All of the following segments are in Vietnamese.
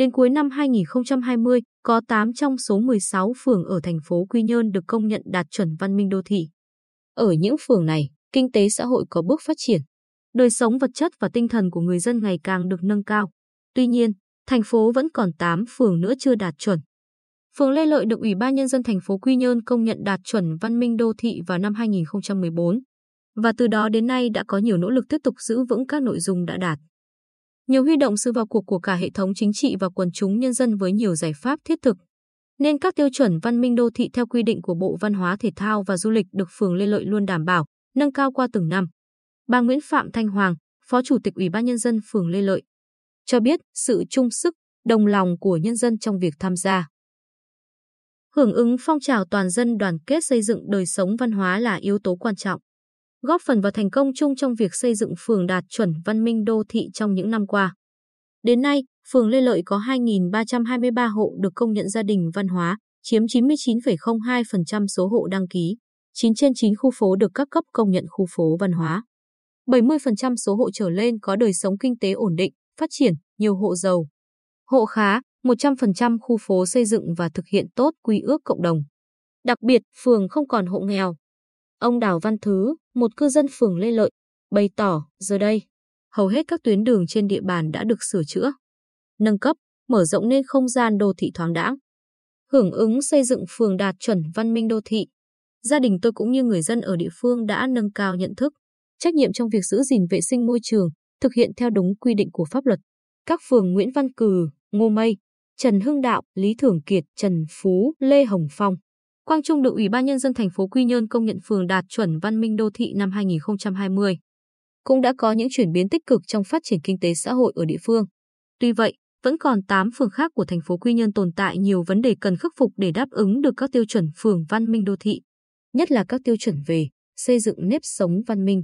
Đến cuối năm 2020, có 8 trong số 16 phường ở thành phố Quy Nhơn được công nhận đạt chuẩn văn minh đô thị. Ở những phường này, kinh tế xã hội có bước phát triển. Đời sống vật chất và tinh thần của người dân ngày càng được nâng cao. Tuy nhiên, thành phố vẫn còn 8 phường nữa chưa đạt chuẩn. Phường Lê Lợi được Ủy ban Nhân dân thành phố Quy Nhơn công nhận đạt chuẩn văn minh đô thị vào năm 2014. Và từ đó đến nay đã có nhiều nỗ lực tiếp tục giữ vững các nội dung đã đạt. Nhiều huy động sự vào cuộc của cả hệ thống chính trị và quần chúng nhân dân với nhiều giải pháp thiết thực. Nên các tiêu chuẩn văn minh đô thị theo quy định của Bộ Văn hóa Thể thao và Du lịch được phường Lê Lợi luôn đảm bảo, nâng cao qua từng năm. Bà Nguyễn Phạm Thanh Hoàng, Phó Chủ tịch Ủy ban Nhân dân phường Lê Lợi, cho biết sự chung sức, đồng lòng của nhân dân trong việc tham gia. Hưởng ứng phong trào toàn dân đoàn kết xây dựng đời sống văn hóa là yếu tố quan trọng, góp phần vào thành công chung trong việc xây dựng phường đạt chuẩn văn minh đô thị trong những năm qua. Đến nay, phường Lê Lợi có 2.323 hộ được công nhận gia đình văn hóa, chiếm 99,02% số hộ đăng ký. 9 trên 9 khu phố được các cấp công nhận khu phố văn hóa. 70% số hộ trở lên có đời sống kinh tế ổn định, phát triển, nhiều hộ giàu. Hộ khá, 100% khu phố xây dựng và thực hiện tốt quy ước cộng đồng. Đặc biệt, phường không còn hộ nghèo. Ông Đào Văn Thứ, một cư dân phường Lê Lợi, bày tỏ, giờ đây, hầu hết các tuyến đường trên địa bàn đã được sửa chữa, nâng cấp, mở rộng nên không gian đô thị thoáng đãng. Hưởng ứng xây dựng phường đạt chuẩn văn minh đô thị, gia đình tôi cũng như người dân ở địa phương đã nâng cao nhận thức, trách nhiệm trong việc giữ gìn vệ sinh môi trường, thực hiện theo đúng quy định của pháp luật. Các phường Nguyễn Văn Cừ, Ngô Mây, Trần Hưng Đạo, Lý Thường Kiệt, Trần Phú, Lê Hồng Phong. Quang Trung được Ủy ban Nhân dân thành phố Quy Nhơn công nhận phường đạt chuẩn văn minh đô thị năm 2020. Cũng đã có những chuyển biến tích cực trong phát triển kinh tế xã hội ở địa phương. Tuy vậy, vẫn còn 8 phường khác của thành phố Quy Nhơn tồn tại nhiều vấn đề cần khắc phục để đáp ứng được các tiêu chuẩn phường văn minh đô thị, nhất là các tiêu chuẩn về xây dựng nếp sống văn minh,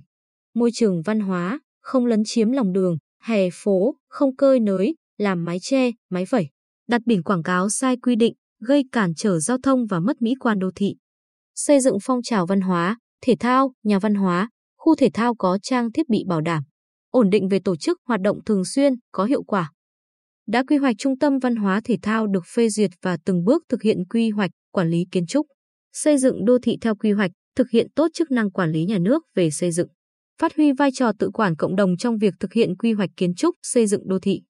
môi trường văn hóa, không lấn chiếm lòng đường, hè phố, không cơi nới, làm mái che, mái vẩy, đặt biển quảng cáo sai quy định, gây cản trở giao thông và mất mỹ quan đô thị. Xây dựng phong trào văn hóa, thể thao, nhà văn hóa, khu thể thao có trang thiết bị bảo đảm, ổn định về tổ chức hoạt động thường xuyên, có hiệu quả. Đã quy hoạch trung tâm văn hóa thể thao được phê duyệt và từng bước thực hiện quy hoạch, quản lý kiến trúc, xây dựng đô thị theo quy hoạch, thực hiện tốt chức năng quản lý nhà nước về xây dựng, phát huy vai trò tự quản cộng đồng trong việc thực hiện quy hoạch kiến trúc, xây dựng đô thị.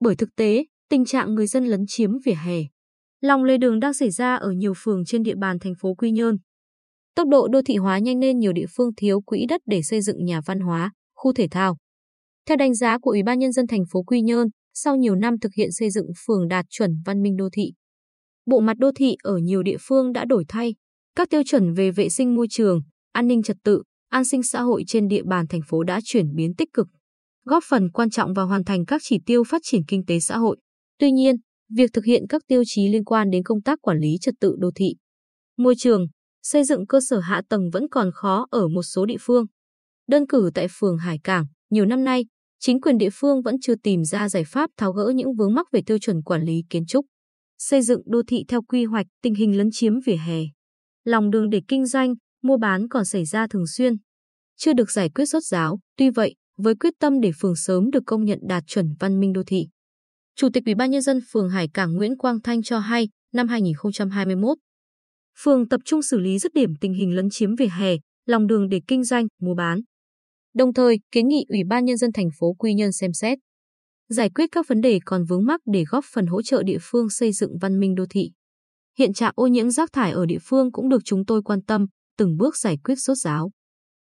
Bởi thực tế, tình trạng người dân lấn chiếm vỉa hè, lòng lề đường đang xảy ra ở nhiều phường trên địa bàn thành phố Quy Nhơn. Tốc độ đô thị hóa nhanh nên nhiều địa phương thiếu quỹ đất để xây dựng nhà văn hóa, khu thể thao. Theo đánh giá của Ủy ban Nhân dân thành phố Quy Nhơn, sau nhiều năm thực hiện xây dựng phường đạt chuẩn văn minh đô thị, bộ mặt đô thị ở nhiều địa phương đã đổi thay. Các tiêu chuẩn về vệ sinh môi trường, an ninh trật tự, an sinh xã hội trên địa bàn thành phố đã chuyển biến tích cực, góp phần quan trọng vào hoàn thành các chỉ tiêu phát triển kinh tế xã hội. Tuy nhiên, việc thực hiện các tiêu chí liên quan đến công tác quản lý trật tự đô thị, môi trường, xây dựng cơ sở hạ tầng vẫn còn khó ở một số địa phương. Đơn cử tại phường Hải Cảng, nhiều năm nay, chính quyền địa phương vẫn chưa tìm ra giải pháp tháo gỡ những vướng mắc về tiêu chuẩn quản lý kiến trúc, xây dựng đô thị theo quy hoạch, tình hình lấn chiếm vỉa hè, lòng đường để kinh doanh, mua bán còn xảy ra thường xuyên, chưa được giải quyết rốt ráo. Tuy vậy, với quyết tâm để phường sớm được công nhận đạt chuẩn văn minh đô thị, Chủ tịch Ủy ban nhân dân phường Hải Cảng Nguyễn Quang Thanh cho hay, năm 2021, phường tập trung xử lý dứt điểm tình hình lấn chiếm vỉa hè, lòng đường để kinh doanh, mua bán. Đồng thời, kiến nghị Ủy ban nhân dân thành phố Quy Nhơn xem xét giải quyết các vấn đề còn vướng mắc để góp phần hỗ trợ địa phương xây dựng văn minh đô thị. Hiện trạng ô nhiễm rác thải ở địa phương cũng được chúng tôi quan tâm, từng bước giải quyết rốt ráo.